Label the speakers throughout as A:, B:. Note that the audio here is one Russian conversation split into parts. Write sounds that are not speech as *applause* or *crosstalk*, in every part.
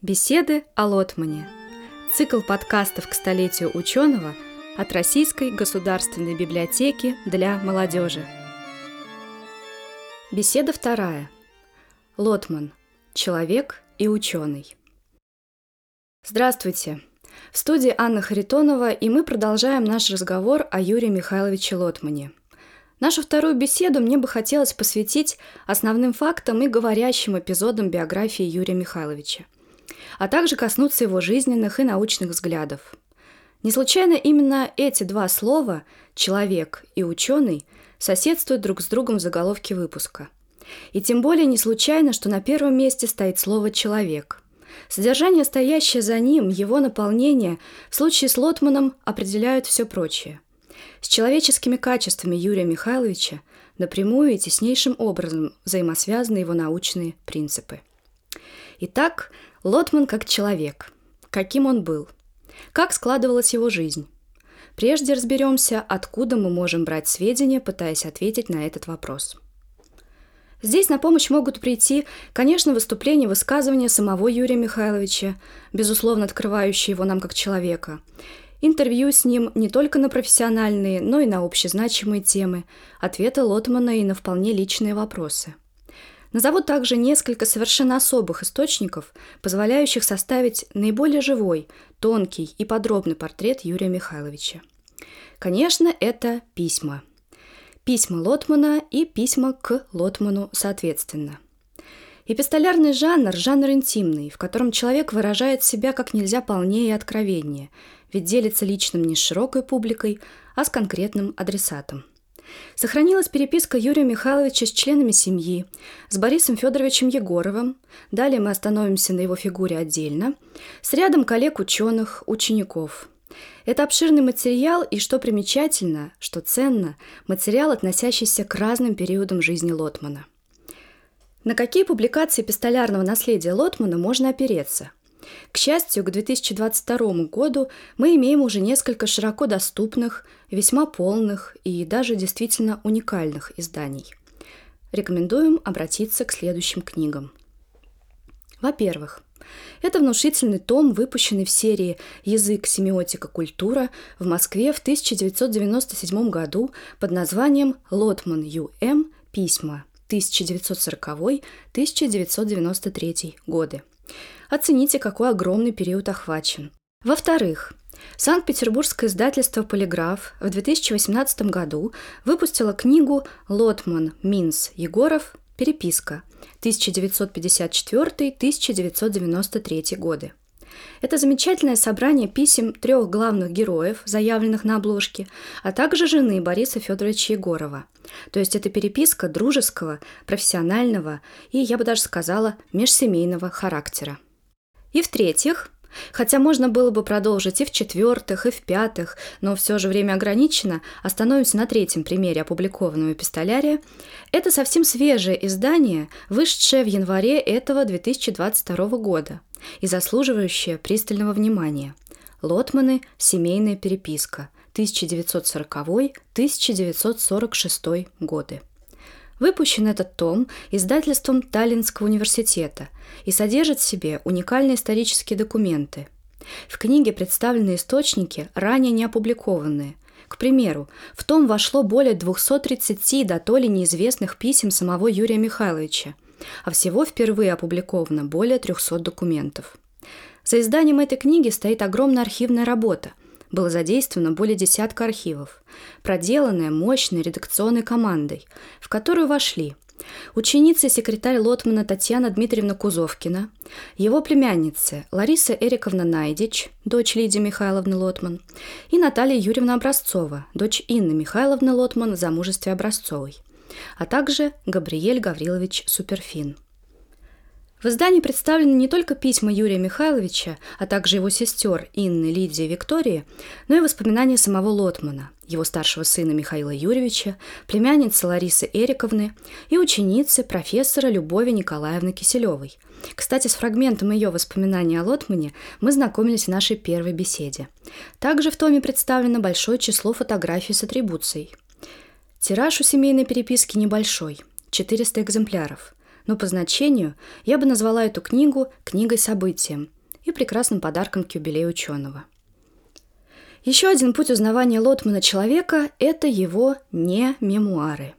A: Беседы о Лотмане. Цикл подкастов к столетию ученого от Российской государственной библиотеки для молодежи. Беседа вторая. Лотман. Человек и ученый. Здравствуйте. В студии Анна Харитонова, и мы продолжаем наш разговор о Юрии Михайловиче Лотмане. Нашу вторую беседу мне бы хотелось посвятить основным фактам и говорящим эпизодам биографии Юрия Михайловича – а также коснуться его жизненных и научных взглядов. Не случайно именно эти два слова «человек» и «ученый» соседствуют друг с другом в заголовке выпуска. И тем более не случайно, что на первом месте стоит слово «человек». Содержание, стоящее за ним, его наполнение, в случае с Лотманом определяют все прочее. С человеческими качествами Юрия Михайловича напрямую и теснейшим образом взаимосвязаны его научные принципы. Итак, Лотман как человек. Каким он был? Как складывалась его жизнь? Прежде разберемся, откуда мы можем брать сведения, пытаясь ответить на этот вопрос. Здесь на помощь могут прийти, конечно, выступления, высказывания самого Юрия Михайловича, безусловно открывающие его нам как человека, интервью с ним не только на профессиональные, но и на общезначимые темы, ответы Лотмана и на вполне личные вопросы – Назову также несколько совершенно особых источников, позволяющих составить наиболее живой, тонкий и подробный портрет Юрия Михайловича. Конечно, это письма. Письма Лотмана и письма к Лотману соответственно. Эпистолярный жанр – жанр интимный, в котором человек выражает себя как нельзя полнее и откровеннее, ведь делится личным не с широкой публикой, а с конкретным адресатом – Сохранилась переписка Юрия Михайловича с членами семьи, с Борисом Федоровичем Егоровым, далее мы остановимся на его фигуре отдельно, с рядом коллег-ученых, учеников. Это обширный материал, и что примечательно, что ценно, материал, относящийся к разным периодам жизни Лотмана. На какие публикации пистолярного наследия Лотмана можно опереться – к счастью, к 2022 году мы имеем уже несколько широко доступных, весьма полных и даже действительно уникальных изданий. Рекомендуем обратиться к следующим книгам. Во-первых, это внушительный том, выпущенный в серии «Язык, семиотика, культура» в Москве в 1997 году под названием «Лотман Ю.М. Письма 1940-1993 годы». Оцените, какой огромный период охвачен. Во-вторых, Санкт-Петербургское издательство «Полиграф» в 2018 году выпустило книгу «Лотман, Минс, Егоров. Переписка. 1954-1993 годы». Это замечательное собрание писем трех главных героев, заявленных на обложке, а также жены Бориса Федоровича Егорова. То есть это переписка дружеского, профессионального и, я бы даже сказала, межсемейного характера. И в-третьих, Хотя можно было бы продолжить и в четвертых, и в пятых, но все же время ограничено, остановимся на третьем примере опубликованного эпистолярия. Это совсем свежее издание, вышедшее в январе этого 2022 года и заслуживающее пристального внимания. Лотманы «Семейная переписка» 1940-1946 годы. Выпущен этот том издательством Таллинского университета и содержит в себе уникальные исторические документы. В книге представлены источники, ранее не опубликованные. К примеру, в том вошло более 230 до то ли неизвестных писем самого Юрия Михайловича, а всего впервые опубликовано более 300 документов. За изданием этой книги стоит огромная архивная работа – было задействовано более десятка архивов, проделанная мощной редакционной командой, в которую вошли ученица и секретарь Лотмана Татьяна Дмитриевна Кузовкина, его племянницы Лариса Эриковна Найдич, дочь Лидии Михайловны Лотман, и Наталья Юрьевна Образцова, дочь Инны Михайловны Лотман в замужестве Образцовой, а также Габриэль Гаврилович Суперфин – в издании представлены не только письма Юрия Михайловича, а также его сестер Инны, Лидии и Виктории, но и воспоминания самого Лотмана, его старшего сына Михаила Юрьевича, племянницы Ларисы Эриковны и ученицы профессора Любови Николаевны Киселевой. Кстати, с фрагментом ее воспоминаний о Лотмане мы знакомились в нашей первой беседе. Также в томе представлено большое число фотографий с атрибуцией. Тираж у семейной переписки небольшой – 400 экземпляров – но по значению я бы назвала эту книгу книгой-событием и прекрасным подарком к юбилею ученого. Еще один путь узнавания Лотмана человека – это его не мемуары.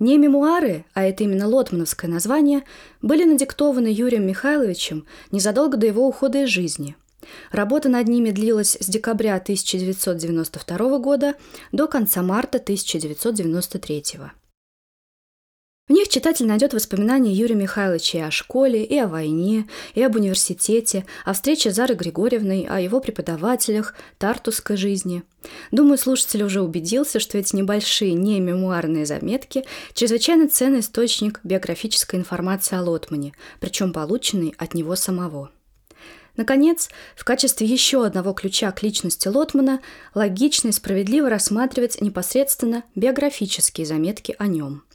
A: Не мемуары, а это именно лотмановское название, были надиктованы Юрием Михайловичем незадолго до его ухода из жизни. Работа над ними длилась с декабря 1992 года до конца марта 1993 года. В них читатель найдет воспоминания Юрия Михайловича и о школе, и о войне, и об университете, о встрече с Зарой Григорьевной, о его преподавателях, тартусской жизни. Думаю, слушатель уже убедился, что эти небольшие не мемуарные заметки – чрезвычайно ценный источник биографической информации о Лотмане, причем полученный от него самого. Наконец, в качестве еще одного ключа к личности Лотмана логично и справедливо рассматривать непосредственно биографические заметки о нем –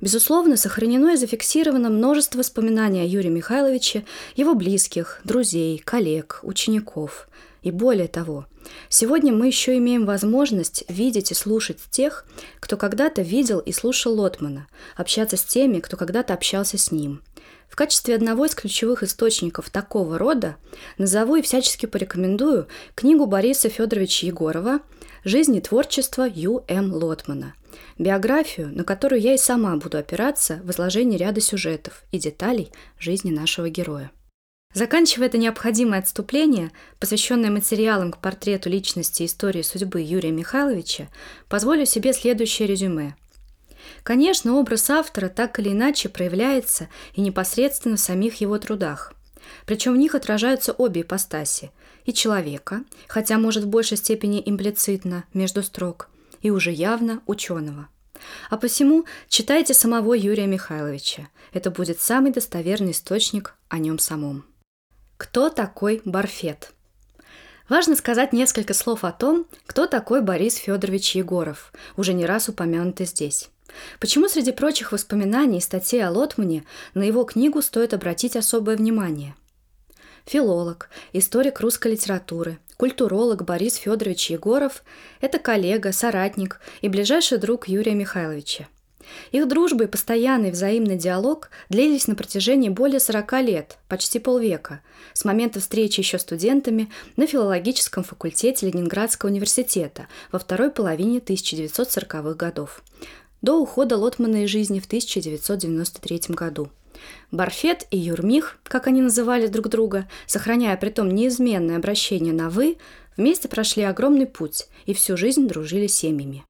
A: Безусловно, сохранено и зафиксировано множество воспоминаний о Юрии Михайловиче, его близких, друзей, коллег, учеников. И более того, сегодня мы еще имеем возможность видеть и слушать тех, кто когда-то видел и слушал Лотмана, общаться с теми, кто когда-то общался с ним. В качестве одного из ключевых источников такого рода назову и всячески порекомендую книгу Бориса Федоровича Егорова «Жизнь и творчество Ю. М. Лотмана», Биографию, на которую я и сама буду опираться в изложении ряда сюжетов и деталей жизни нашего героя. Заканчивая это необходимое отступление, посвященное материалам к портрету личности и истории судьбы Юрия Михайловича, позволю себе следующее резюме. Конечно, образ автора так или иначе проявляется и непосредственно в самих его трудах. Причем в них отражаются обе ипостаси – и человека, хотя, может, в большей степени имплицитно, между строк – и уже явно ученого. А посему читайте самого Юрия Михайловича. Это будет самый достоверный источник о нем самом. Кто такой Барфет? Важно сказать несколько слов о том, кто такой Борис Федорович Егоров, уже не раз упомянутый здесь. Почему среди прочих воспоминаний и статей о Лотмане на его книгу стоит обратить особое внимание? Филолог, историк русской литературы, Культуролог Борис Федорович Егоров – это коллега, соратник и ближайший друг Юрия Михайловича. Их дружба и постоянный взаимный диалог длились на протяжении более 40 лет, почти полвека, с момента встречи еще студентами на филологическом факультете Ленинградского университета во второй половине 1940-х годов, до ухода Лотмана из жизни в 1993 году – Барфет и Юрмих, как они называли друг друга, сохраняя при том неизменное обращение на «вы», вместе прошли огромный путь и всю жизнь дружили семьями.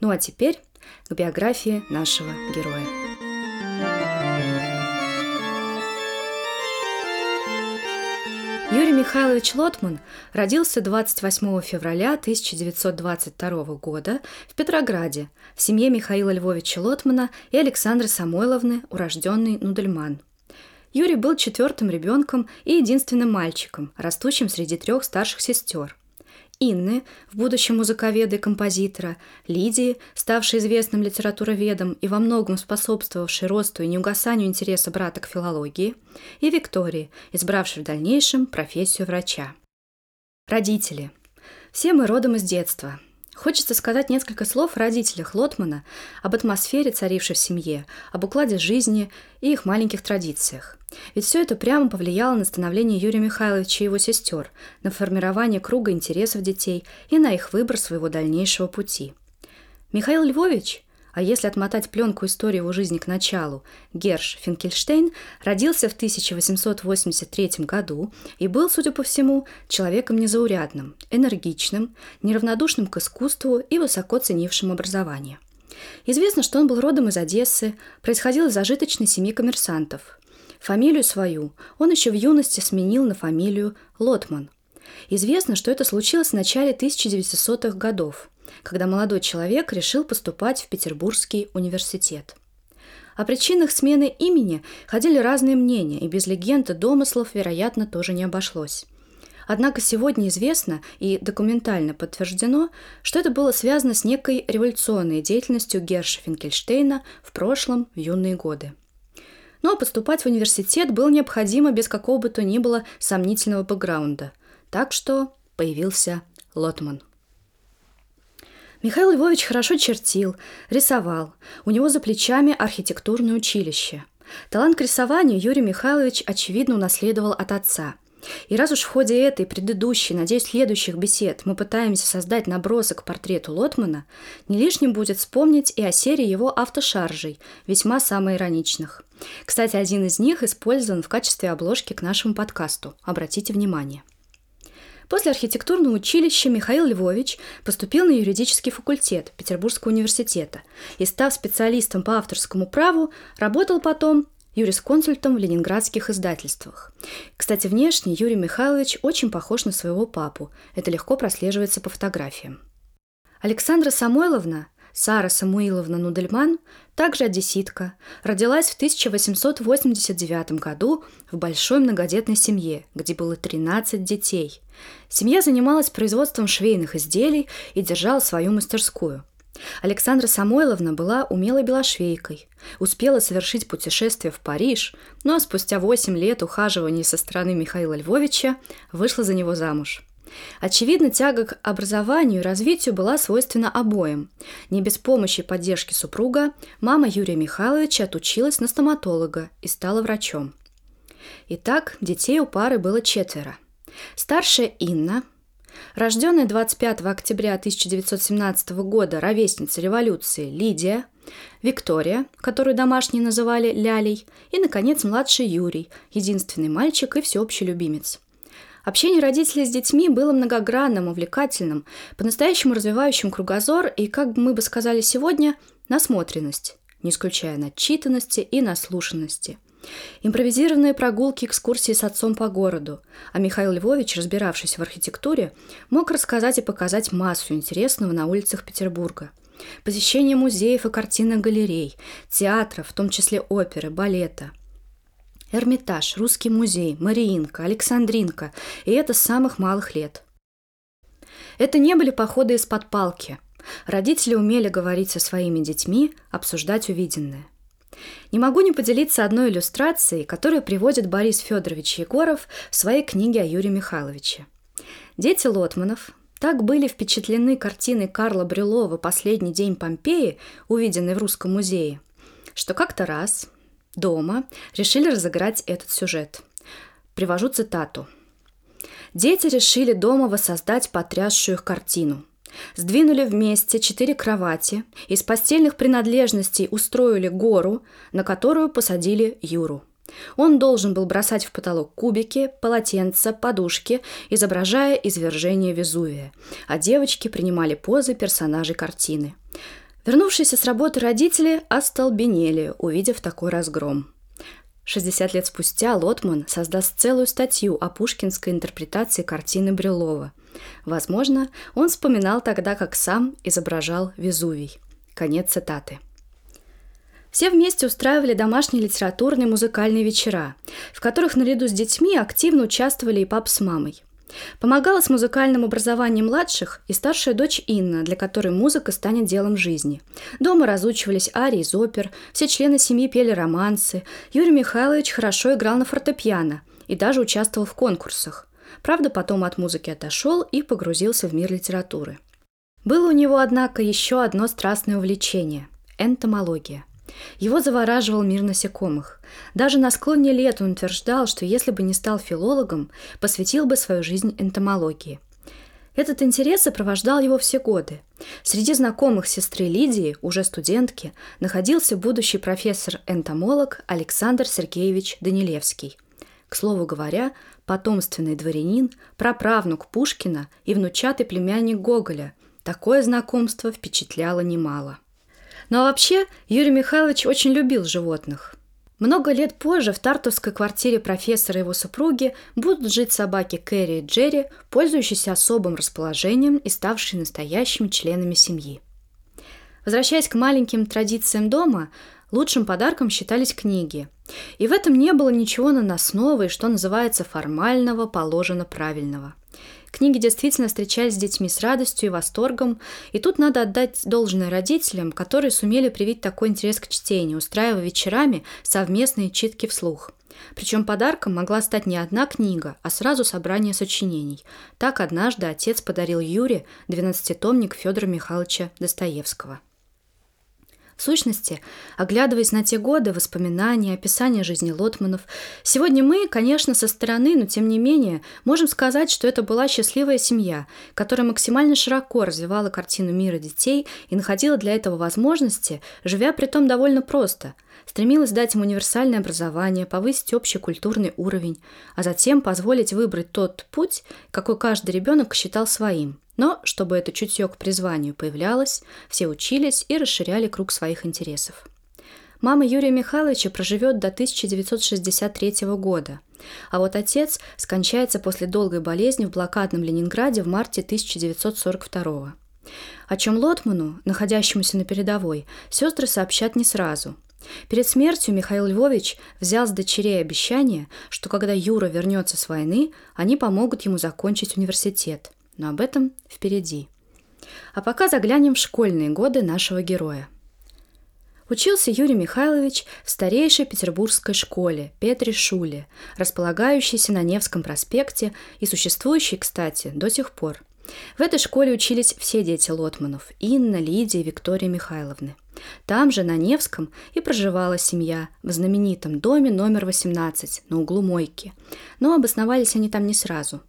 A: Ну а теперь к биографии нашего героя. Юрий Михайлович Лотман родился 28 февраля 1922 года в Петрограде в семье Михаила Львовича Лотмана и Александры Самойловны, урожденной Нудельман. Юрий был четвертым ребенком и единственным мальчиком, растущим среди трех старших сестер – Инны, в будущем музыковеда и композитора, Лидии, ставшей известным литературоведом и во многом способствовавшей росту и неугасанию интереса брата к филологии, и Виктории, избравшей в дальнейшем профессию врача. Родители. Все мы родом из детства, Хочется сказать несколько слов о родителях Лотмана, об атмосфере, царившей в семье, об укладе жизни и их маленьких традициях. Ведь все это прямо повлияло на становление Юрия Михайловича и его сестер, на формирование круга интересов детей и на их выбор своего дальнейшего пути. Михаил Львович а если отмотать пленку истории его жизни к началу, Герш Финкельштейн родился в 1883 году и был, судя по всему, человеком незаурядным, энергичным, неравнодушным к искусству и высоко ценившим образование. Известно, что он был родом из Одессы, происходил из зажиточной семьи коммерсантов. Фамилию свою он еще в юности сменил на фамилию Лотман. Известно, что это случилось в начале 1900-х годов – когда молодой человек решил поступать в Петербургский университет. О причинах смены имени ходили разные мнения, и без легенд и домыслов, вероятно, тоже не обошлось. Однако сегодня известно и документально подтверждено, что это было связано с некой революционной деятельностью Герша Финкельштейна в прошлом, в юные годы. Но поступать в университет было необходимо без какого бы то ни было сомнительного бэкграунда. Так что появился Лотман. Михаил Львович хорошо чертил, рисовал. У него за плечами архитектурное училище. Талант к рисованию Юрий Михайлович, очевидно, унаследовал от отца – и раз уж в ходе этой, предыдущей, надеюсь, следующих бесед мы пытаемся создать набросок к портрету Лотмана, не лишним будет вспомнить и о серии его автошаржей, весьма самоироничных. Кстати, один из них использован в качестве обложки к нашему подкасту. Обратите внимание. После архитектурного училища Михаил Львович поступил на юридический факультет Петербургского университета и, став специалистом по авторскому праву, работал потом юрисконсультом в ленинградских издательствах. Кстати, внешне Юрий Михайлович очень похож на своего папу. Это легко прослеживается по фотографиям. Александра Самойловна, Сара Самуиловна Нудельман, также одесситка, родилась в 1889 году в большой многодетной семье, где было 13 детей. Семья занималась производством швейных изделий и держала свою мастерскую – Александра Самойловна была умелой белошвейкой, успела совершить путешествие в Париж, но спустя 8 лет ухаживания со стороны Михаила Львовича вышла за него замуж. Очевидно, тяга к образованию и развитию была свойственна обоим. Не без помощи и поддержки супруга мама Юрия Михайловича отучилась на стоматолога и стала врачом. Итак, детей у пары было четверо. Старшая Инна – Рожденная 25 октября 1917 года ровесница революции Лидия, Виктория, которую домашние называли Лялей, и, наконец, младший Юрий, единственный мальчик и всеобщий любимец. Общение родителей с детьми было многогранным, увлекательным, по-настоящему развивающим кругозор и, как мы бы сказали сегодня, насмотренность, не исключая начитанности и наслушанности – Импровизированные прогулки, экскурсии с отцом по городу. А Михаил Львович, разбиравшись в архитектуре, мог рассказать и показать массу интересного на улицах Петербурга. Посещение музеев и картинных галерей, театров, в том числе оперы, балета. Эрмитаж, Русский музей, Мариинка, Александринка. И это с самых малых лет. Это не были походы из-под палки. Родители умели говорить со своими детьми, обсуждать увиденное – не могу не поделиться одной иллюстрацией, которую приводит Борис Федорович Егоров в своей книге о Юрии Михайловиче. Дети Лотманов так были впечатлены картиной Карла Брюлова «Последний день Помпеи», увиденной в Русском музее, что как-то раз дома решили разыграть этот сюжет. Привожу цитату. Дети решили дома воссоздать потрясшую их картину. Сдвинули вместе четыре кровати, из постельных принадлежностей устроили гору, на которую посадили Юру. Он должен был бросать в потолок кубики, полотенца, подушки, изображая извержение Везувия, а девочки принимали позы персонажей картины. Вернувшиеся с работы родители остолбенели, увидев такой разгром. 60 лет спустя Лотман создаст целую статью о пушкинской интерпретации картины Брюлова. Возможно, он вспоминал тогда, как сам изображал Везувий. Конец цитаты. Все вместе устраивали домашние литературные музыкальные вечера, в которых наряду с детьми активно участвовали и пап с мамой. Помогала с музыкальным образованием младших и старшая дочь Инна, для которой музыка станет делом жизни. Дома разучивались арии из опер, все члены семьи пели романсы. Юрий Михайлович хорошо играл на фортепиано и даже участвовал в конкурсах. Правда, потом от музыки отошел и погрузился в мир литературы. Было у него, однако, еще одно страстное увлечение – энтомология. Его завораживал мир насекомых. Даже на склоне лет он утверждал, что если бы не стал филологом, посвятил бы свою жизнь энтомологии. Этот интерес сопровождал его все годы. Среди знакомых сестры Лидии, уже студентки, находился будущий профессор-энтомолог Александр Сергеевич Данилевский. К слову говоря, потомственный дворянин, праправнук Пушкина и внучатый племянник Гоголя. Такое знакомство впечатляло немало. Но вообще Юрий Михайлович очень любил животных. Много лет позже в тартовской квартире профессора и его супруги будут жить собаки Кэрри и Джерри, пользующиеся особым расположением и ставшие настоящими членами семьи. Возвращаясь к маленьким традициям дома, лучшим подарком считались книги. И в этом не было ничего наносного и, что называется, формального, положено правильного – Книги действительно встречались с детьми с радостью и восторгом, и тут надо отдать должное родителям, которые сумели привить такой интерес к чтению, устраивая вечерами совместные читки вслух. Причем подарком могла стать не одна книга, а сразу собрание сочинений. Так однажды отец подарил Юре двенадцатитомник Федора Михайловича Достоевского. В сущности, оглядываясь на те годы, воспоминания, описания жизни Лотманов, сегодня мы, конечно, со стороны, но тем не менее, можем сказать, что это была счастливая семья, которая максимально широко развивала картину мира детей и находила для этого возможности, живя при том довольно просто – стремилась дать им универсальное образование, повысить общий культурный уровень, а затем позволить выбрать тот путь, какой каждый ребенок считал своим – но, чтобы это чутье к призванию появлялось, все учились и расширяли круг своих интересов. Мама Юрия Михайловича проживет до 1963 года, а вот отец скончается после долгой болезни в блокадном Ленинграде в марте 1942 О чем Лотману, находящемуся на передовой, сестры сообщат не сразу. Перед смертью Михаил Львович взял с дочерей обещание, что когда Юра вернется с войны, они помогут ему закончить университет – но об этом впереди. А пока заглянем в школьные годы нашего героя. Учился Юрий Михайлович в старейшей петербургской школе Петри Шуле, располагающейся на Невском проспекте и существующей, кстати, до сих пор. В этой школе учились все дети Лотманов – Инна, Лидия Виктория Михайловны. Там же, на Невском, и проживала семья в знаменитом доме номер 18 на углу Мойки. Но обосновались они там не сразу –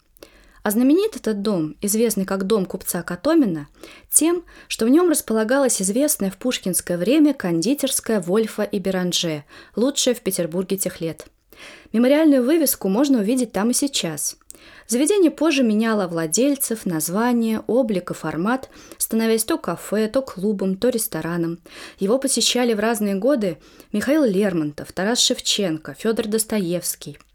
A: а знаменит этот дом, известный как дом купца Катомина, тем, что в нем располагалась известная в пушкинское время кондитерская Вольфа и Беранже, лучшая в Петербурге тех лет. Мемориальную вывеску можно увидеть там и сейчас. Заведение позже меняло владельцев, название, облик и формат, становясь то кафе, то клубом, то рестораном. Его посещали в разные годы Михаил Лермонтов, Тарас Шевченко, Федор Достоевский –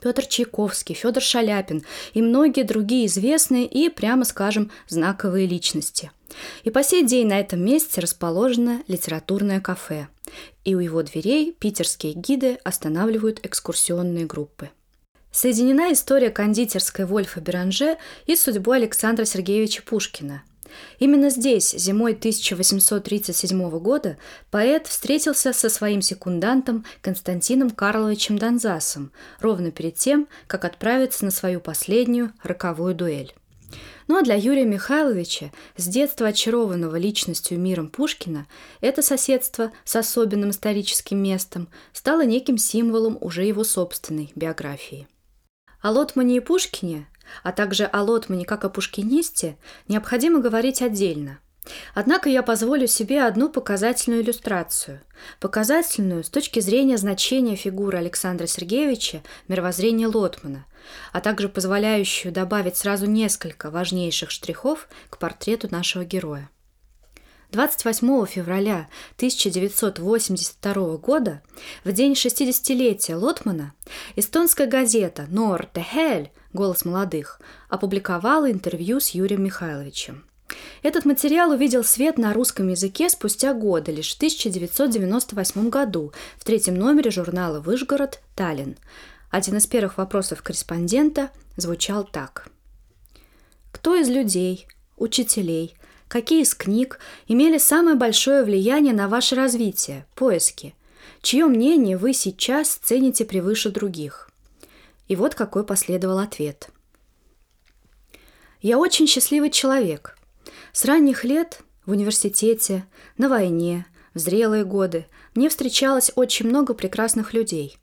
A: Петр Чайковский, Федор Шаляпин и многие другие известные и, прямо скажем, знаковые личности. И по сей день на этом месте расположено литературное кафе. И у его дверей питерские гиды останавливают экскурсионные группы. Соединена история кондитерской Вольфа Беранже и судьбой Александра Сергеевича Пушкина – Именно здесь, зимой 1837 года, поэт встретился со своим секундантом Константином Карловичем Донзасом ровно перед тем, как отправиться на свою последнюю роковую дуэль. Ну а для Юрия Михайловича, с детства очарованного личностью миром Пушкина, это соседство с особенным историческим местом стало неким символом уже его собственной биографии. О Лотмане и Пушкине а также о Лотмане как о пушкинисте, необходимо говорить отдельно. Однако я позволю себе одну показательную иллюстрацию. Показательную с точки зрения значения фигуры Александра Сергеевича мировоззрения Лотмана, а также позволяющую добавить сразу несколько важнейших штрихов к портрету нашего героя. 28 февраля 1982 года, в день 60-летия Лотмана, эстонская газета «Нор де Хель» «Голос молодых» опубликовала интервью с Юрием Михайловичем. Этот материал увидел свет на русском языке спустя годы, лишь в 1998 году, в третьем номере журнала «Вышгород. Таллин». Один из первых вопросов корреспондента звучал так. Кто из людей, учителей, какие из книг имели самое большое влияние на ваше развитие, поиски? Чье мнение вы сейчас цените превыше других? И вот какой последовал ответ. «Я очень счастливый человек. С ранних лет в университете, на войне, в зрелые годы мне встречалось очень много прекрасных людей.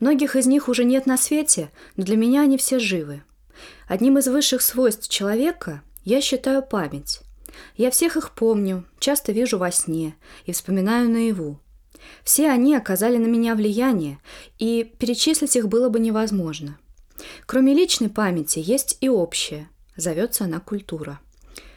A: Многих из них уже нет на свете, но для меня они все живы. Одним из высших свойств человека я считаю память. Я всех их помню, часто вижу во сне и вспоминаю наяву. Все они оказали на меня влияние, и перечислить их было бы невозможно. Кроме личной памяти есть и общая, зовется она культура.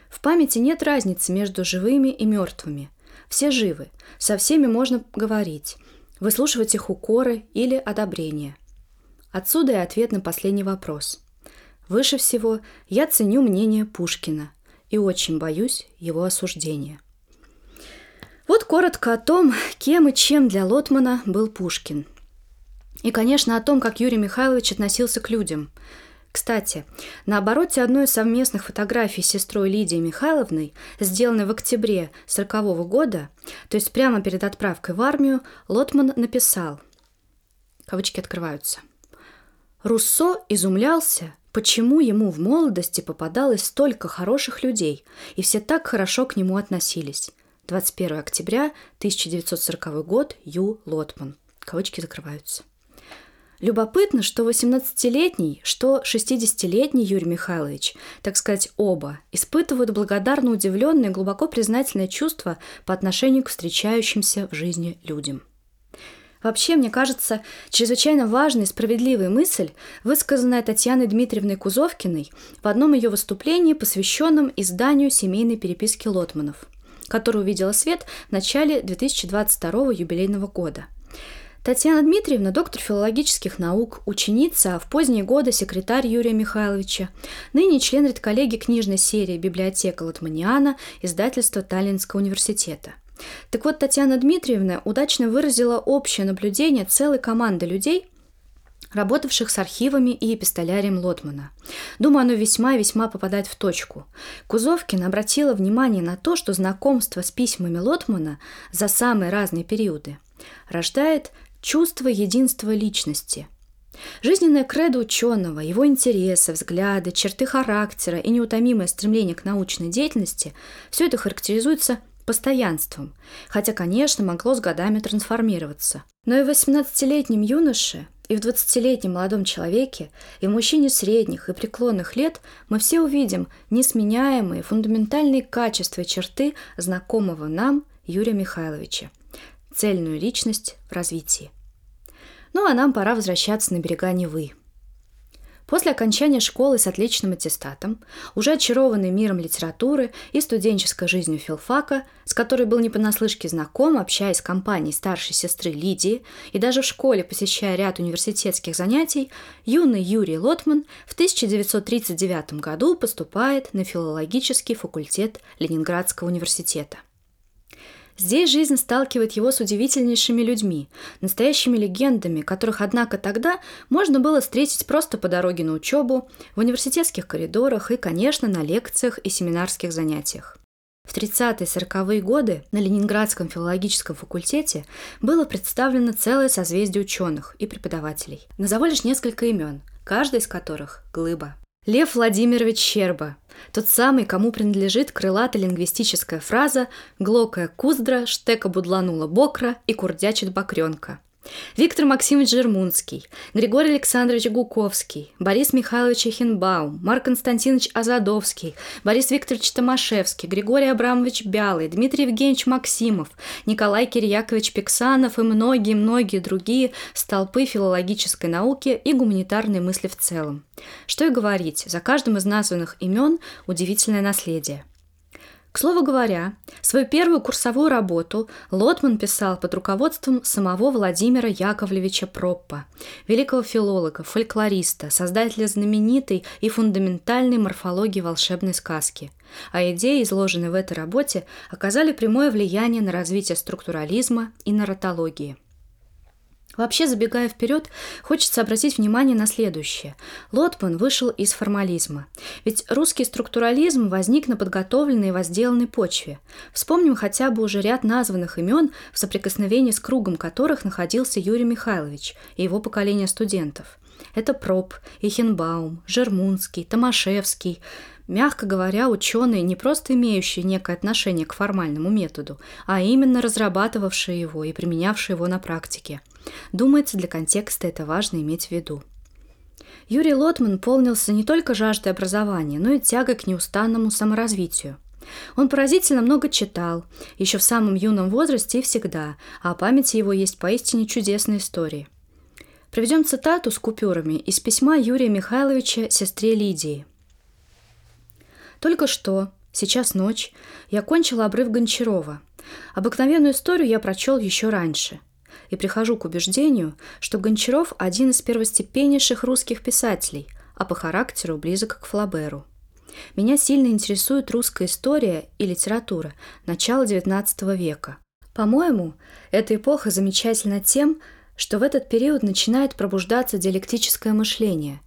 A: В памяти нет разницы между живыми и мертвыми. Все живы, со всеми можно говорить, выслушивать их укоры или одобрения. Отсюда и ответ на последний вопрос. Выше всего я ценю мнение Пушкина и очень боюсь его осуждения – вот коротко о том, кем и чем для Лотмана был Пушкин. И, конечно, о том, как Юрий Михайлович относился к людям. Кстати, на обороте одной из совместных фотографий с сестрой Лидией Михайловной, сделанной в октябре 1940 года, то есть прямо перед отправкой в армию, Лотман написал, кавычки открываются, «Руссо изумлялся, почему ему в молодости попадалось столько хороших людей, и все так хорошо к нему относились. 21 октября 1940 год, Ю. Лотман. Кавычки закрываются. Любопытно, что 18-летний, что 60-летний Юрий Михайлович, так сказать, оба, испытывают благодарно удивленное и глубоко признательное чувство по отношению к встречающимся в жизни людям. Вообще, мне кажется, чрезвычайно важной и справедливой мысль, высказанная Татьяной Дмитриевной Кузовкиной в одном ее выступлении, посвященном изданию семейной переписки Лотманов, которая увидела свет в начале 2022 юбилейного года – Татьяна Дмитриевна – доктор филологических наук, ученица, в поздние годы секретарь Юрия Михайловича, ныне член редколлегии книжной серии «Библиотека Латманиана» издательства Таллинского университета. Так вот, Татьяна Дмитриевна удачно выразила общее наблюдение целой команды людей, работавших с архивами и эпистолярием Лотмана. Думаю, оно весьма и весьма попадает в точку. Кузовкина обратила внимание на то, что знакомство с письмами Лотмана за самые разные периоды рождает чувство единства личности. Жизненное кредо ученого, его интересы, взгляды, черты характера и неутомимое стремление к научной деятельности – все это характеризуется постоянством, хотя, конечно, могло с годами трансформироваться. Но и в 18-летнем юноше, и в 20-летнем молодом человеке, и в мужчине средних и преклонных лет мы все увидим несменяемые фундаментальные качества и черты знакомого нам Юрия Михайловича цельную личность в развитии. Ну а нам пора возвращаться на берега Невы. После окончания школы с отличным аттестатом, уже очарованный миром литературы и студенческой жизнью филфака, с которой был не понаслышке знаком, общаясь с компанией старшей сестры Лидии и даже в школе посещая ряд университетских занятий, юный Юрий Лотман в 1939 году поступает на филологический факультет Ленинградского университета. Здесь жизнь сталкивает его с удивительнейшими людьми, настоящими легендами, которых, однако, тогда можно было встретить просто по дороге на учебу, в университетских коридорах и, конечно, на лекциях и семинарских занятиях. В 30-40-е годы на Ленинградском филологическом факультете было представлено целое созвездие ученых и преподавателей. Назову лишь несколько имен, каждый из которых – глыба. Лев Владимирович Щерба, тот самый, кому принадлежит крылатая лингвистическая фраза «глокая куздра, штека будланула бокра и курдячит бокренка». Виктор Максимович Жермунский, Григорий Александрович Гуковский, Борис Михайлович Эхенбаум, Марк Константинович Азадовский, Борис Викторович Томашевский, Григорий Абрамович Бялый, Дмитрий Евгеньевич Максимов, Николай Кирьякович Пиксанов и многие-многие другие столпы филологической науки и гуманитарной мысли в целом. Что и говорить, за каждым из названных имен удивительное наследие. К слову говоря, свою первую курсовую работу Лотман писал под руководством самого Владимира Яковлевича Проппа, великого филолога, фольклориста, создателя знаменитой и фундаментальной морфологии волшебной сказки. А идеи, изложенные в этой работе, оказали прямое влияние на развитие структурализма и нарратологии – Вообще, забегая вперед, хочется обратить внимание на следующее. Лотман вышел из формализма. Ведь русский структурализм возник на подготовленной и возделанной почве. Вспомним хотя бы уже ряд названных имен, в соприкосновении с кругом которых находился Юрий Михайлович и его поколение студентов. Это Проб, Ихенбаум, Жермунский, Томашевский, Мягко говоря, ученые, не просто имеющие некое отношение к формальному методу, а именно разрабатывавшие его и применявшие его на практике. Думается, для контекста это важно иметь в виду. Юрий Лотман полнился не только жаждой образования, но и тягой к неустанному саморазвитию. Он поразительно много читал, еще в самом юном возрасте и всегда, а о памяти его есть поистине чудесные истории. Приведем цитату с купюрами из письма Юрия Михайловича сестре Лидии. Только что, сейчас ночь, я кончила обрыв Гончарова. Обыкновенную историю я прочел еще раньше. И прихожу к убеждению, что Гончаров – один из первостепеннейших русских писателей, а по характеру близок к Флаберу. Меня сильно интересует русская история и литература начала XIX века. По-моему, эта эпоха замечательна тем, что в этот период начинает пробуждаться диалектическое мышление,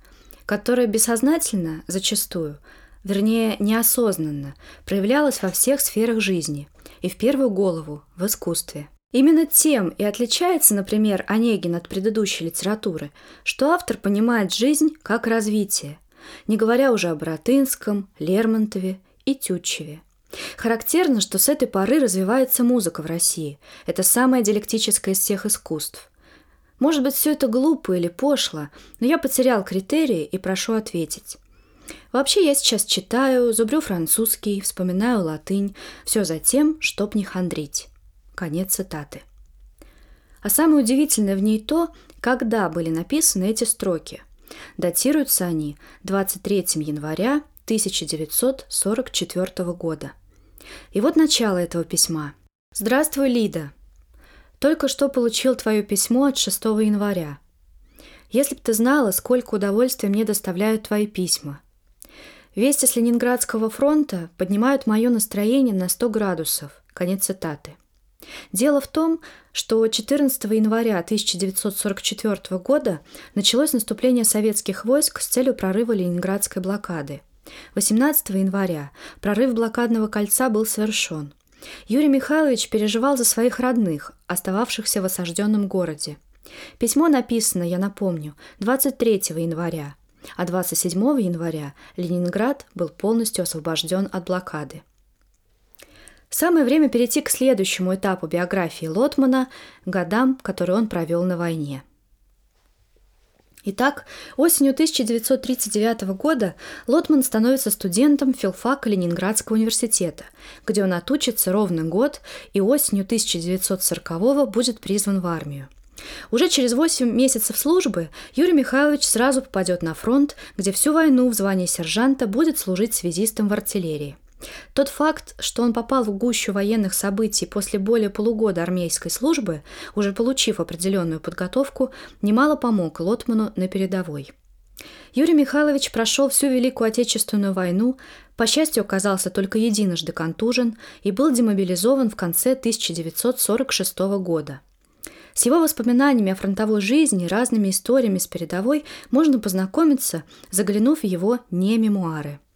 A: которое бессознательно, зачастую, вернее неосознанно, проявлялась во всех сферах жизни и в первую голову в искусстве. Именно тем и отличается, например, Онегин от предыдущей литературы, что автор понимает жизнь как развитие, не говоря уже о Боротынском, Лермонтове и Тютчеве. Характерно, что с этой поры развивается музыка в России. Это самое диалектическое из всех искусств. Может быть, все это глупо или пошло, но я потерял критерии и прошу ответить. Вообще я сейчас читаю, зубрю французский, вспоминаю латынь, все за тем, чтоб не хандрить. Конец цитаты. А самое удивительное в ней то, когда были написаны эти строки. Датируются они 23 января 1944 года. И вот начало этого письма. «Здравствуй, Лида. Только что получил твое письмо от 6 января. Если б ты знала, сколько удовольствия мне доставляют твои письма. Вести с Ленинградского фронта поднимают мое настроение на 100 градусов. Конец цитаты. Дело в том, что 14 января 1944 года началось наступление советских войск с целью прорыва Ленинградской блокады. 18 января прорыв блокадного кольца был совершен. Юрий Михайлович переживал за своих родных, остававшихся в осажденном городе. Письмо написано, я напомню, 23 января, а 27 января Ленинград был полностью освобожден от блокады. Самое время перейти к следующему этапу биографии Лотмана, годам, которые он провел на войне. Итак, осенью 1939 года Лотман становится студентом филфака Ленинградского университета, где он отучится ровно год и осенью 1940 будет призван в армию. Уже через 8 месяцев службы Юрий Михайлович сразу попадет на фронт, где всю войну в звании сержанта будет служить связистом в артиллерии. Тот факт, что он попал в гущу военных событий после более полугода армейской службы, уже получив определенную подготовку, немало помог Лотману на передовой. Юрий Михайлович прошел всю Великую Отечественную войну, по счастью, оказался только единожды контужен и был демобилизован в конце 1946 года. С его воспоминаниями о фронтовой жизни, разными историями с передовой можно познакомиться, заглянув в его не мемуары –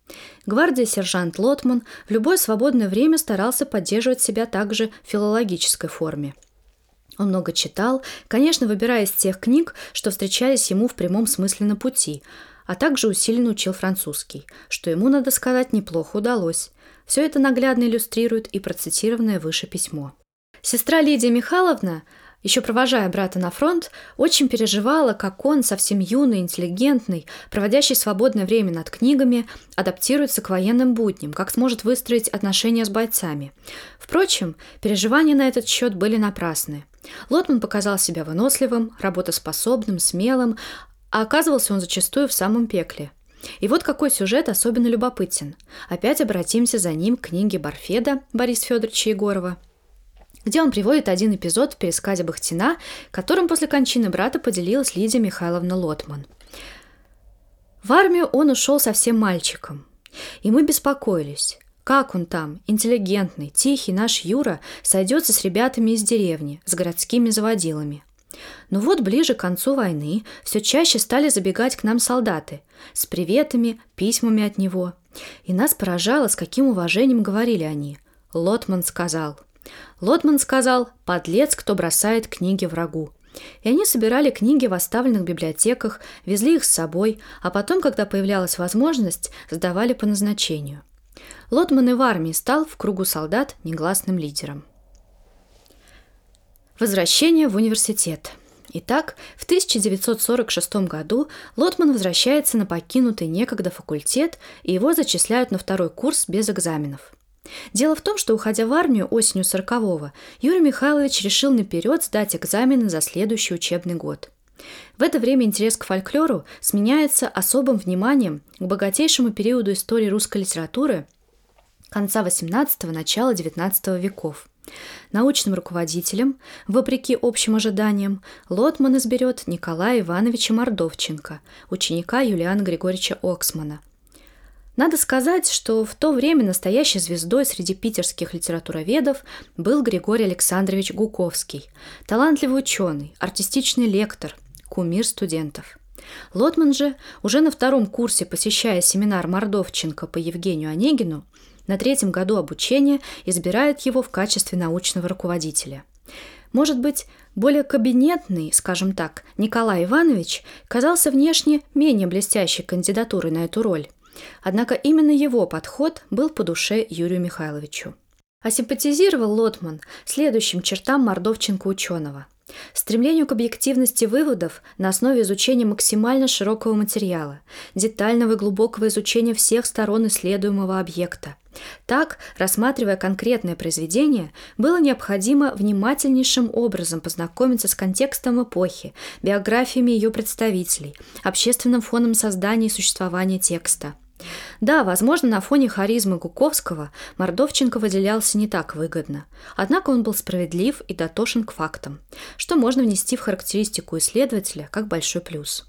A: Гвардия сержант Лотман в любое свободное время старался поддерживать себя также в филологической форме. Он много читал, конечно, выбирая из тех книг, что встречались ему в прямом смысле на пути, а также усиленно учил французский, что ему, надо сказать, неплохо удалось. Все это наглядно иллюстрирует и процитированное выше письмо. Сестра Лидия Михайловна еще провожая брата на фронт, очень переживала, как он, совсем юный, интеллигентный, проводящий свободное время над книгами, адаптируется к военным будням, как сможет выстроить отношения с бойцами. Впрочем, переживания на этот счет были напрасны. Лотман показал себя выносливым, работоспособным, смелым, а оказывался он зачастую в самом пекле. И вот какой сюжет особенно любопытен. Опять обратимся за ним к книге Барфеда Бориса Федоровича Егорова – где он приводит один эпизод в пересказе Бахтина, которым после кончины брата поделилась Лидия Михайловна Лотман. В армию он ушел совсем мальчиком, и мы беспокоились. Как он там, интеллигентный, тихий наш Юра, сойдется с ребятами из деревни, с городскими заводилами. Но вот ближе к концу войны все чаще стали забегать к нам солдаты с приветами, письмами от него. И нас поражало, с каким уважением говорили они. Лотман сказал – Лотман сказал «подлец, кто бросает книги врагу». И они собирали книги в оставленных библиотеках, везли их с собой, а потом, когда появлялась возможность, сдавали по назначению. Лотман и в армии стал в кругу солдат негласным лидером. Возвращение в университет. Итак, в 1946 году Лотман возвращается на покинутый некогда факультет, и его зачисляют на второй курс без экзаменов. Дело в том, что, уходя в армию осенью 40-го, Юрий Михайлович решил наперед сдать экзамены за следующий учебный год. В это время интерес к фольклору сменяется особым вниманием к богатейшему периоду истории русской литературы конца XVIII – начала XIX веков. Научным руководителем, вопреки общим ожиданиям, Лотман изберет Николая Ивановича Мордовченко, ученика Юлиана Григорьевича Оксмана – надо сказать, что в то время настоящей звездой среди питерских литературоведов был Григорий Александрович Гуковский, талантливый ученый, артистичный лектор, кумир студентов. Лотман же, уже на втором курсе посещая семинар Мордовченко по Евгению Онегину, на третьем году обучения избирает его в качестве научного руководителя. Может быть, более кабинетный, скажем так, Николай Иванович казался внешне менее блестящей кандидатурой на эту роль, Однако именно его подход был по душе Юрию Михайловичу. А симпатизировал Лотман следующим чертам мордовченко-ученого – Стремлению к объективности выводов на основе изучения максимально широкого материала, детального и глубокого изучения всех сторон исследуемого объекта. Так, рассматривая конкретное произведение, было необходимо внимательнейшим образом познакомиться с контекстом эпохи, биографиями ее представителей, общественным фоном создания и существования текста – да, возможно, на фоне харизмы Гуковского Мордовченко выделялся не так выгодно. Однако он был справедлив и дотошен к фактам, что можно внести в характеристику исследователя как большой плюс.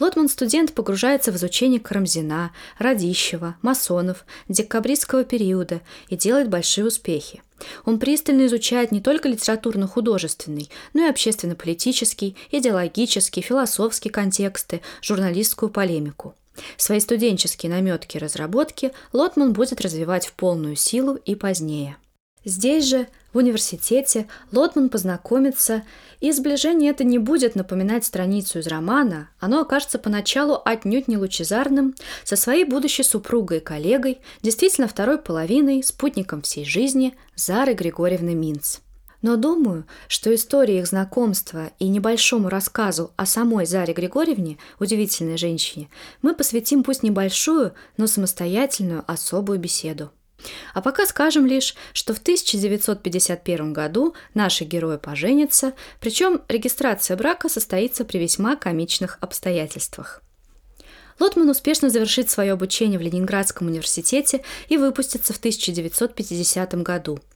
A: Лотман-студент погружается в изучение Карамзина, Радищева, масонов, декабристского периода и делает большие успехи. Он пристально изучает не только литературно-художественный, но и общественно-политический, идеологический, философский контексты, журналистскую полемику – Свои студенческие наметки и разработки Лотман будет развивать в полную силу и позднее. Здесь же, в университете, Лотман познакомится, и сближение это не будет напоминать страницу из романа, оно окажется поначалу отнюдь не лучезарным, со своей будущей супругой и коллегой, действительно второй половиной, спутником всей жизни, Зарой Григорьевной Минц – но думаю, что истории их знакомства и небольшому рассказу о самой Заре Григорьевне, удивительной женщине, мы посвятим пусть небольшую, но самостоятельную особую беседу. А пока скажем лишь, что в 1951 году наши герои поженятся, причем регистрация брака состоится при весьма комичных обстоятельствах. Лотман успешно завершит свое обучение в Ленинградском университете и выпустится в 1950 году –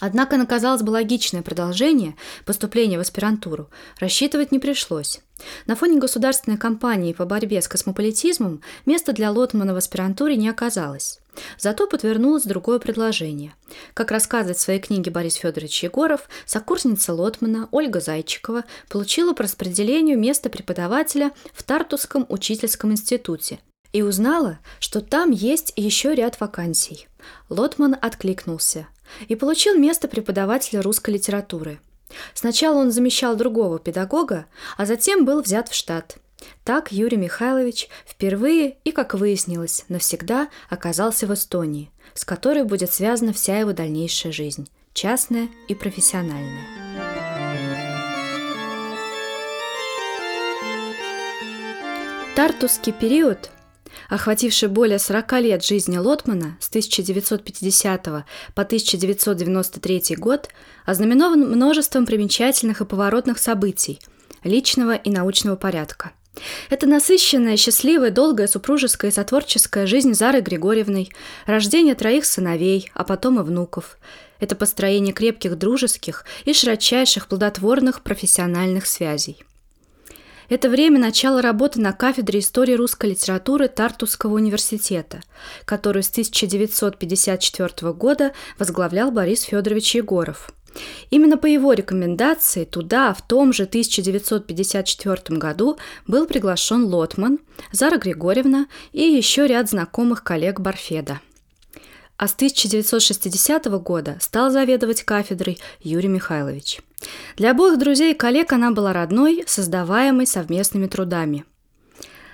A: Однако на, казалось бы, логичное продолжение поступления в аспирантуру рассчитывать не пришлось. На фоне государственной кампании по борьбе с космополитизмом места для Лотмана в аспирантуре не оказалось. Зато подвернулось другое предложение. Как рассказывает в своей книге Борис Федорович Егоров, сокурсница Лотмана Ольга Зайчикова получила по распределению место преподавателя в Тартусском учительском институте и узнала, что там есть еще ряд вакансий. Лотман откликнулся и получил место преподавателя русской литературы. Сначала он замещал другого педагога, а затем был взят в штат. Так Юрий Михайлович впервые и, как выяснилось, навсегда оказался в Эстонии, с которой будет связана вся его дальнейшая жизнь, частная и профессиональная. Тартусский период охвативший более 40 лет жизни Лотмана с 1950 по 1993 год, ознаменован множеством примечательных и поворотных событий личного и научного порядка. Это насыщенная, счастливая, долгая супружеская и сотворческая жизнь Зары Григорьевной, рождение троих сыновей, а потом и внуков. Это построение крепких дружеских и широчайших плодотворных профессиональных связей – это время начала работы на кафедре истории русской литературы Тартусского университета, которую с 1954 года возглавлял Борис Федорович Егоров. Именно по его рекомендации туда в том же 1954 году был приглашен Лотман, Зара Григорьевна и еще ряд знакомых коллег Барфеда – а с 1960 года стал заведовать кафедрой Юрий Михайлович. Для обоих друзей и коллег она была родной, создаваемой совместными трудами.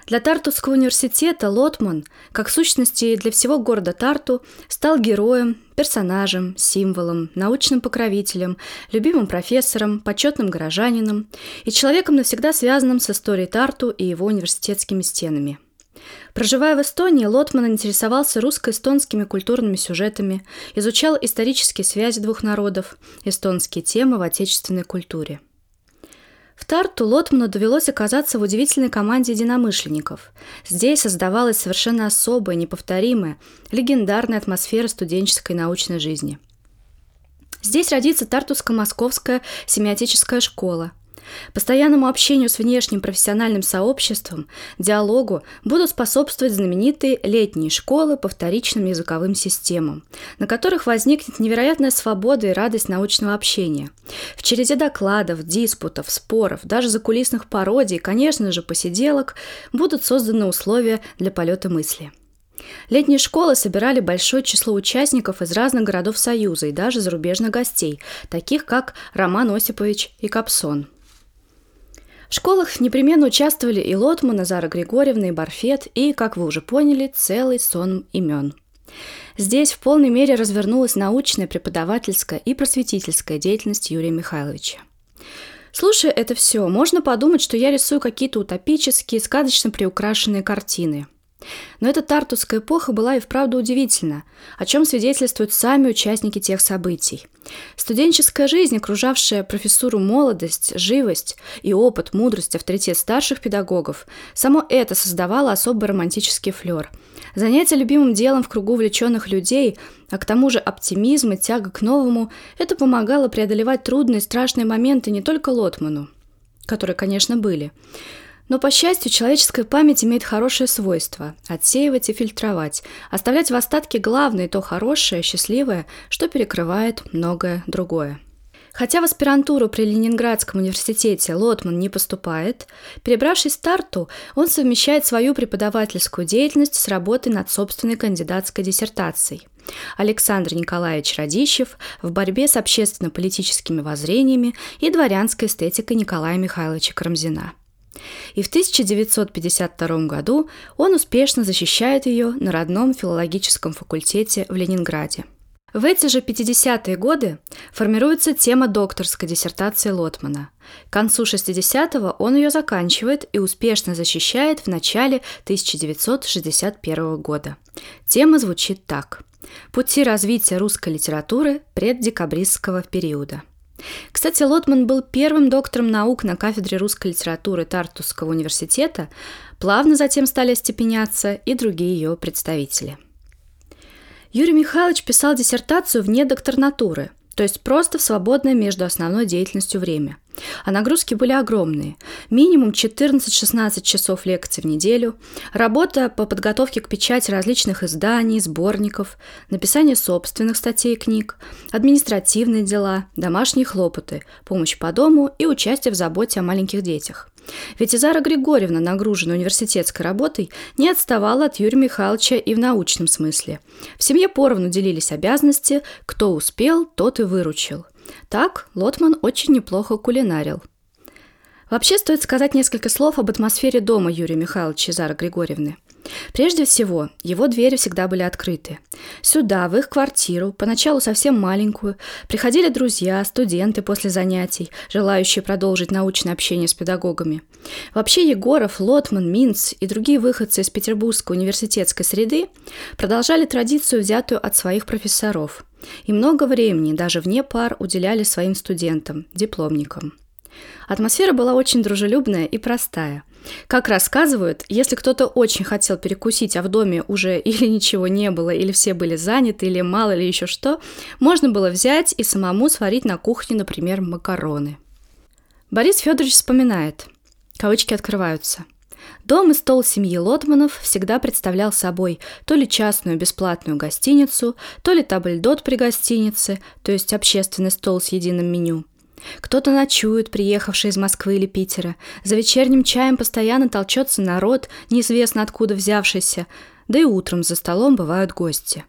A: Для Тартусского университета Лотман, как сущности для всего города Тарту, стал героем, персонажем, символом, научным покровителем, любимым профессором, почетным горожанином и человеком, навсегда связанным с историей Тарту и его университетскими стенами – Проживая в Эстонии, Лотман интересовался русско-эстонскими культурными сюжетами, изучал исторические связи двух народов, эстонские темы в отечественной культуре. В Тарту Лотману довелось оказаться в удивительной команде единомышленников. Здесь создавалась совершенно особая, неповторимая, легендарная атмосфера студенческой научной жизни. Здесь родится Тартуско-Московская семиотическая школа – Постоянному общению с внешним профессиональным сообществом, диалогу будут способствовать знаменитые летние школы по вторичным языковым системам, на которых возникнет невероятная свобода и радость научного общения. В череде докладов, диспутов, споров, даже закулисных пародий, конечно же, посиделок, будут созданы условия для полета мысли. Летние школы собирали большое число участников из разных городов Союза и даже зарубежных гостей, таких как Роман Осипович и Капсон – В школах непременно участвовали и Лотман, Назара Григорьевна, и Барфет, и, как вы уже поняли, целый сон имен. Здесь в полной мере развернулась научная, преподавательская и просветительская деятельность Юрия Михайловича. Слушая это все, можно подумать, что я рисую какие-то утопические, сказочно приукрашенные картины – но эта тартусская эпоха была и вправду удивительна, о чем свидетельствуют сами участники тех событий. Студенческая жизнь, окружавшая профессуру молодость, живость и опыт, мудрость, авторитет старших педагогов, само это создавало особый романтический флер. Занятие любимым делом в кругу увлеченных людей, а к тому же оптимизм и тяга к новому, это помогало преодолевать трудные страшные моменты не только Лотману, которые, конечно, были, но, по счастью, человеческая память имеет хорошее свойство – отсеивать и фильтровать, оставлять в остатке главное то хорошее, счастливое, что перекрывает многое другое. Хотя в аспирантуру при Ленинградском университете Лотман не поступает, перебравшись в Тарту, он совмещает свою преподавательскую деятельность с работой над собственной кандидатской диссертацией. Александр Николаевич Радищев в борьбе с общественно-политическими воззрениями и дворянской эстетикой Николая Михайловича Карамзина – и в 1952 году он успешно защищает ее на родном филологическом факультете в Ленинграде. В эти же 50-е годы формируется тема докторской диссертации Лотмана. К концу 60-го он ее заканчивает и успешно защищает в начале 1961 года. Тема звучит так. «Пути развития русской литературы преддекабристского периода». Кстати, Лотман был первым доктором наук на кафедре русской литературы Тартусского университета, плавно затем стали остепеняться и другие ее представители. Юрий Михайлович писал диссертацию вне докторнатуры – то есть просто в свободное между основной деятельностью время. А нагрузки были огромные. Минимум 14-16 часов лекций в неделю, работа по подготовке к печати различных изданий, сборников, написание собственных статей и книг, административные дела, домашние хлопоты, помощь по дому и участие в заботе о маленьких детях. Ведь Изара Григорьевна, нагруженная университетской работой, не отставала от Юрия Михайловича и в научном смысле. В семье поровну делились обязанности, кто успел, тот и выручил. Так Лотман очень неплохо кулинарил. Вообще стоит сказать несколько слов об атмосфере дома Юрия Михайловича Зары Григорьевны – Прежде всего, его двери всегда были открыты. Сюда, в их квартиру, поначалу совсем маленькую, приходили друзья, студенты после занятий, желающие продолжить научное общение с педагогами. Вообще Егоров, Лотман, Минц и другие выходцы из петербургской университетской среды продолжали традицию, взятую от своих профессоров. И много времени, даже вне пар, уделяли своим студентам, дипломникам. Атмосфера была очень дружелюбная и простая – как рассказывают, если кто-то очень хотел перекусить, а в доме уже *laughs* или ничего не было, или все были заняты, или мало ли еще что, можно было взять и самому сварить на кухне, например, макароны. Борис Федорович вспоминает. Кавычки открываются. Дом и стол семьи Лотманов всегда представлял собой то ли частную бесплатную гостиницу, то ли табльдот при гостинице, то есть общественный стол с единым меню, кто-то ночует, приехавший из Москвы или Питера. За вечерним чаем постоянно толчется народ, неизвестно откуда взявшийся. Да и утром за столом бывают гости.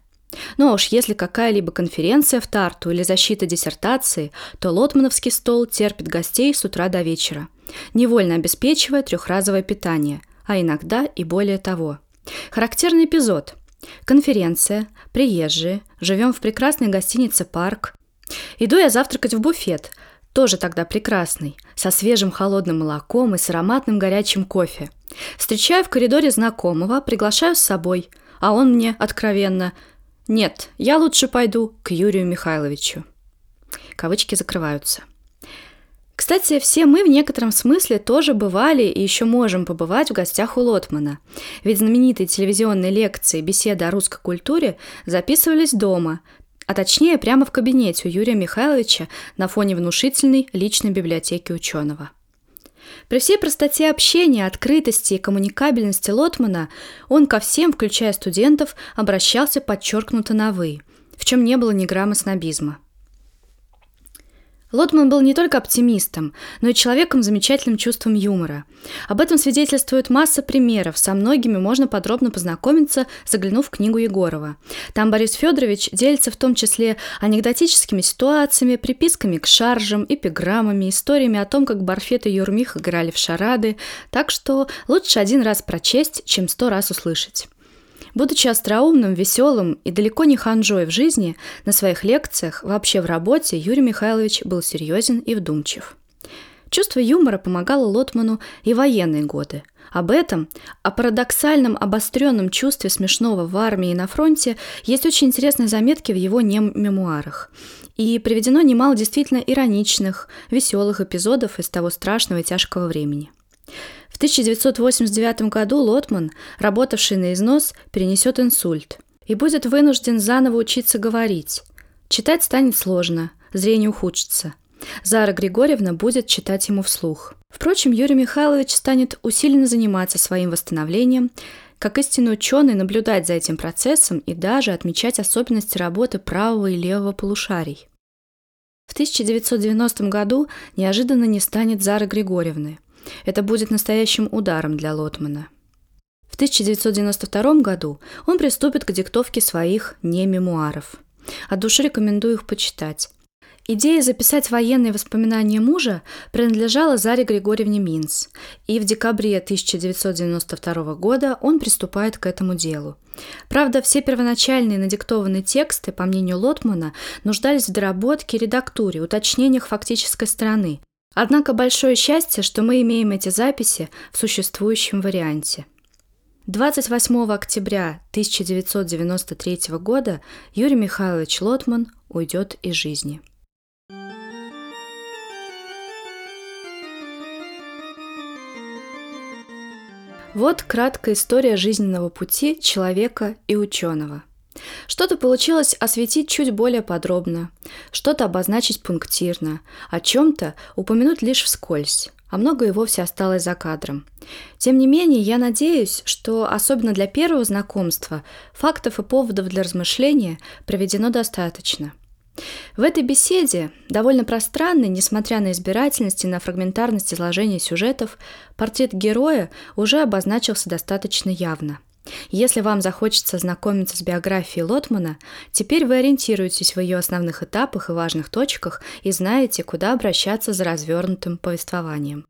A: Ну а уж если какая-либо конференция в Тарту или защита диссертации, то лотмановский стол терпит гостей с утра до вечера, невольно обеспечивая трехразовое питание, а иногда и более того. Характерный эпизод. Конференция, приезжие, живем в прекрасной гостинице «Парк», Иду я завтракать в буфет, тоже тогда прекрасный, со свежим холодным молоком и с ароматным горячим кофе. Встречаю в коридоре знакомого, приглашаю с собой, а он мне откровенно «Нет, я лучше пойду к Юрию Михайловичу». Кавычки закрываются. Кстати, все мы в некотором смысле тоже бывали и еще можем побывать в гостях у Лотмана. Ведь знаменитые телевизионные лекции «Беседа о русской культуре» записывались дома, а точнее прямо в кабинете у Юрия Михайловича на фоне внушительной личной библиотеки ученого. При всей простоте общения, открытости и коммуникабельности Лотмана он ко всем, включая студентов, обращался подчеркнуто на «вы», в чем не было ни грамма снобизма. Лотман был не только оптимистом, но и человеком с замечательным чувством юмора. Об этом свидетельствует масса примеров, со многими можно подробно познакомиться, заглянув в книгу Егорова. Там Борис Федорович делится в том числе анекдотическими ситуациями, приписками к шаржам, эпиграммами, историями о том, как Барфет и Юрмих играли в шарады, так что лучше один раз прочесть, чем сто раз услышать. Будучи остроумным, веселым и далеко не ханжой в жизни, на своих лекциях, вообще в работе, Юрий Михайлович был серьезен и вдумчив. Чувство юмора помогало Лотману и военные годы. Об этом, о парадоксальном обостренном чувстве смешного в армии и на фронте, есть очень интересные заметки в его мемуарах. И приведено немало действительно ироничных, веселых эпизодов из того страшного и тяжкого времени – 1989 году Лотман, работавший на износ, перенесет инсульт и будет вынужден заново учиться говорить. Читать станет сложно, зрение ухудшится. Зара Григорьевна будет читать ему вслух. Впрочем, Юрий Михайлович станет усиленно заниматься своим восстановлением, как истинный ученый наблюдать за этим процессом и даже отмечать особенности работы правого и левого полушарий. В 1990 году неожиданно не станет Зары Григорьевны – это будет настоящим ударом для Лотмана. В 1992 году он приступит к диктовке своих не-мемуаров. От души рекомендую их почитать. Идея записать военные воспоминания мужа принадлежала Заре Григорьевне Минц, и в декабре 1992 года он приступает к этому делу. Правда, все первоначальные надиктованные тексты, по мнению Лотмана, нуждались в доработке, редактуре, уточнениях фактической стороны, Однако большое счастье, что мы имеем эти записи в существующем варианте. 28 октября 1993 года Юрий Михайлович Лотман уйдет из жизни. Вот краткая история жизненного пути человека и ученого – что-то получилось осветить чуть более подробно, что-то обозначить пунктирно, о чем-то упомянуть лишь вскользь, а многое и вовсе осталось за кадром. Тем не менее, я надеюсь, что особенно для первого знакомства фактов и поводов для размышления проведено достаточно. В этой беседе, довольно пространной, несмотря на избирательность и на фрагментарность изложения сюжетов, портрет героя уже обозначился достаточно явно – если вам захочется знакомиться с биографией Лотмана, теперь вы ориентируетесь в ее основных этапах и важных точках и знаете, куда обращаться за развернутым повествованием.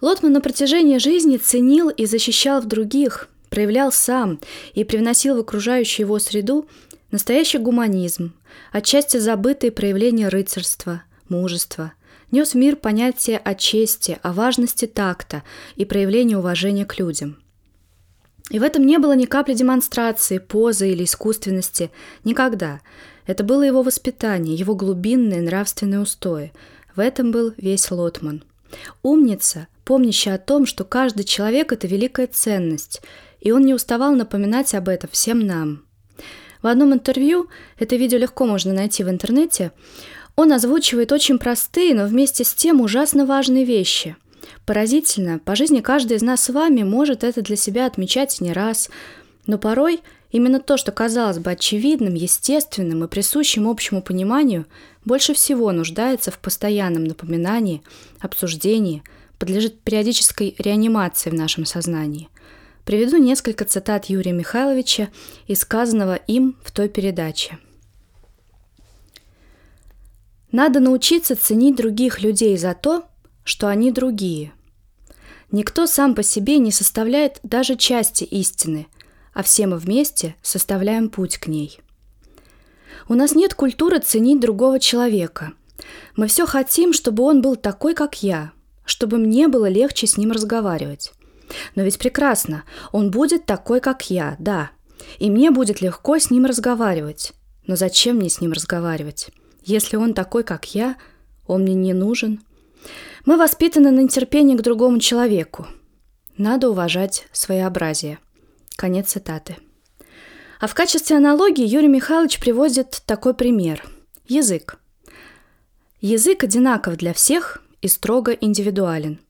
A: Лотман на протяжении жизни ценил и защищал в других, проявлял сам и привносил в окружающую его среду настоящий гуманизм, отчасти забытые проявления рыцарства, мужества, нес в мир понятие о чести, о важности такта и проявлении уважения к людям. И в этом не было ни капли демонстрации, позы или искусственности. Никогда. Это было его воспитание, его глубинные нравственные устои. В этом был весь Лотман. Умница, помнящая о том, что каждый человек – это великая ценность, и он не уставал напоминать об этом всем нам. В одном интервью, это видео легко можно найти в интернете, он озвучивает очень простые, но вместе с тем ужасно важные вещи – Поразительно, по жизни каждый из нас с вами может это для себя отмечать не раз, но порой именно то, что казалось бы очевидным, естественным и присущим общему пониманию, больше всего нуждается в постоянном напоминании, обсуждении, подлежит периодической реанимации в нашем сознании. Приведу несколько цитат Юрия Михайловича и сказанного им в той передаче. Надо научиться ценить других людей за то, что они другие. Никто сам по себе не составляет даже части истины, а все мы вместе составляем путь к ней. У нас нет культуры ценить другого человека. Мы все хотим, чтобы он был такой, как я, чтобы мне было легче с ним разговаривать. Но ведь прекрасно, он будет такой, как я, да. И мне будет легко с ним разговаривать. Но зачем мне с ним разговаривать? Если он такой, как я, он мне не нужен – мы воспитаны на нетерпении к другому человеку. Надо уважать своеобразие. Конец цитаты. А в качестве аналогии Юрий Михайлович приводит такой пример. Язык. Язык одинаков для всех и строго индивидуален.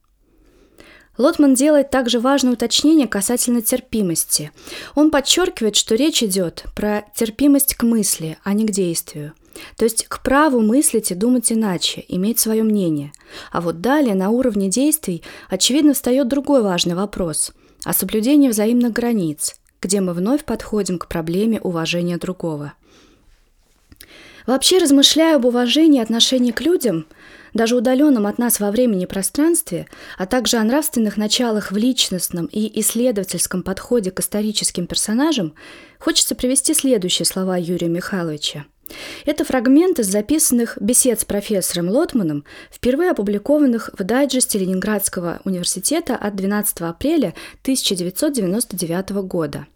A: Лотман делает также важное уточнение касательно терпимости. Он подчеркивает, что речь идет про терпимость к мысли, а не к действию – То есть к праву мыслить и думать иначе, иметь свое мнение. А вот далее на уровне действий очевидно встает другой важный вопрос – о соблюдении взаимных границ, где мы вновь подходим к проблеме уважения другого. Вообще, размышляя об уважении и отношении к людям, даже удаленном от нас во времени и пространстве, а также о нравственных началах в личностном и исследовательском подходе к историческим персонажам, хочется привести следующие слова Юрия Михайловича. Это фрагмент из записанных бесед с профессором Лотманом, впервые опубликованных в дайджесте Ленинградского университета от 12 апреля 1999 года.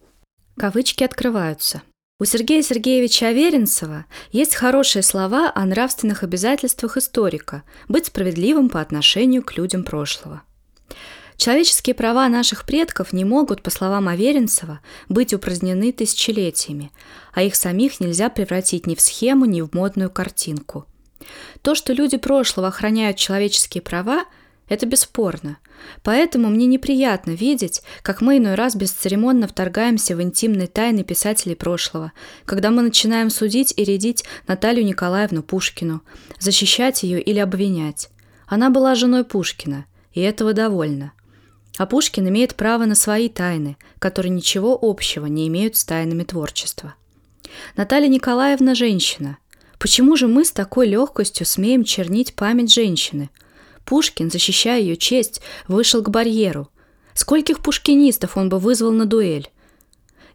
A: Кавычки открываются. У Сергея Сергеевича Аверинцева есть хорошие слова о нравственных обязательствах историка – быть справедливым по отношению к людям прошлого. Человеческие права наших предков не могут, по словам Аверинцева, быть упразднены тысячелетиями, а их самих нельзя превратить ни в схему, ни в модную картинку. То, что люди прошлого охраняют человеческие права, это бесспорно. Поэтому мне неприятно видеть, как мы иной раз бесцеремонно вторгаемся в интимные тайны писателей прошлого, когда мы начинаем судить и рядить Наталью Николаевну Пушкину, защищать ее или обвинять. Она была женой Пушкина, и этого довольно. А Пушкин имеет право на свои тайны, которые ничего общего не имеют с тайнами творчества. Наталья Николаевна – женщина. Почему же мы с такой легкостью смеем чернить память женщины? Пушкин, защищая ее честь, вышел к барьеру. Скольких пушкинистов он бы вызвал на дуэль?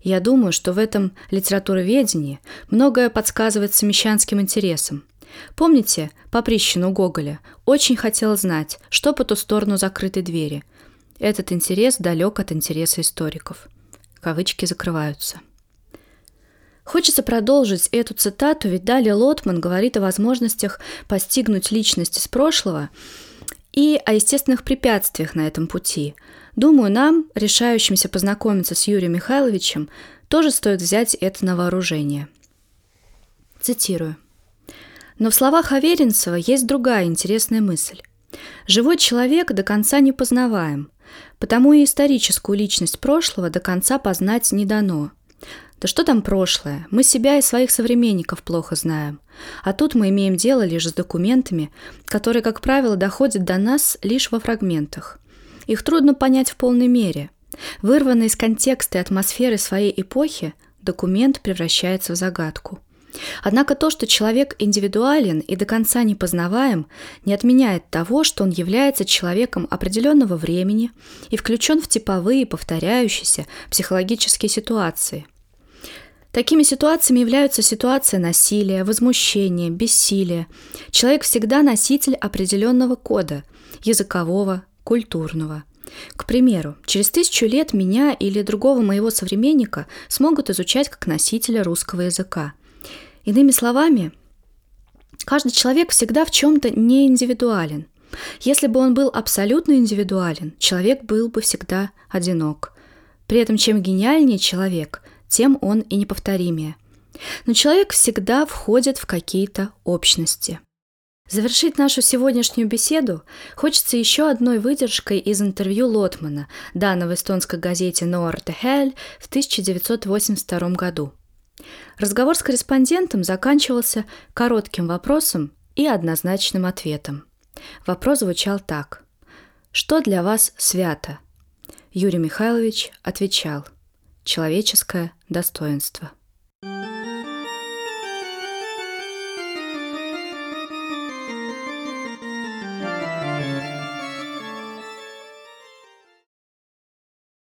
A: Я думаю, что в этом литературоведении многое подсказывается мещанским интересам. Помните Поприщину Гоголя? Очень хотел знать, что по ту сторону закрытой двери – этот интерес далек от интереса историков. Кавычки закрываются. Хочется продолжить эту цитату, ведь далее Лотман говорит о возможностях постигнуть личность из прошлого и о естественных препятствиях на этом пути. Думаю, нам, решающимся познакомиться с Юрием Михайловичем, тоже стоит взять это на вооружение. Цитирую. Но в словах Аверинцева есть другая интересная мысль. Живой человек до конца не познаваем, Потому и историческую личность прошлого до конца познать не дано. Да что там прошлое? Мы себя и своих современников плохо знаем. А тут мы имеем дело лишь с документами, которые, как правило, доходят до нас лишь во фрагментах. Их трудно понять в полной мере. Вырванный из контекста и атмосферы своей эпохи, документ превращается в загадку – Однако то, что человек индивидуален и до конца не познаваем, не отменяет того, что он является человеком определенного времени и включен в типовые, повторяющиеся психологические ситуации. Такими ситуациями являются ситуации насилия, возмущения, бессилия. Человек всегда носитель определенного кода – языкового, культурного – к примеру, через тысячу лет меня или другого моего современника смогут изучать как носителя русского языка. Иными словами, каждый человек всегда в чем-то не индивидуален. Если бы он был абсолютно индивидуален, человек был бы всегда одинок. При этом чем гениальнее человек, тем он и неповторимее. Но человек всегда входит в какие-то общности. Завершить нашу сегодняшнюю беседу хочется еще одной выдержкой из интервью Лотмана, данного эстонской газете Норте Хель в 1982 году – Разговор с корреспондентом заканчивался коротким вопросом и однозначным ответом. Вопрос звучал так. «Что для вас свято?» Юрий Михайлович отвечал. «Человеческое достоинство».